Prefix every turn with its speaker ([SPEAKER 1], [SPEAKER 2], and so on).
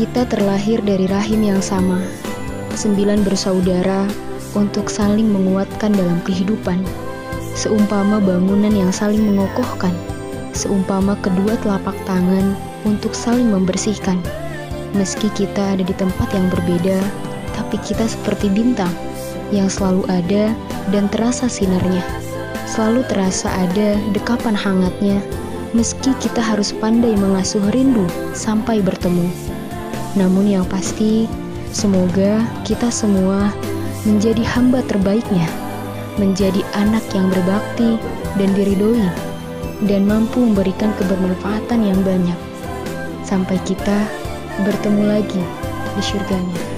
[SPEAKER 1] Kita terlahir dari rahim yang sama, sembilan bersaudara untuk saling menguatkan dalam kehidupan. Seumpama bangunan yang saling mengokohkan, seumpama kedua telapak tangan untuk saling membersihkan. Meski kita ada di tempat yang berbeda, tapi kita seperti bintang yang selalu ada dan terasa sinarnya. Selalu terasa ada dekapan hangatnya, meski kita harus pandai mengasuh rindu sampai bertemu. Namun yang pasti, semoga kita semua menjadi hamba terbaiknya, menjadi anak yang berbakti dan diridhoi, dan mampu memberikan kebermanfaatan yang banyak. Sampai kita bertemu lagi di surganya.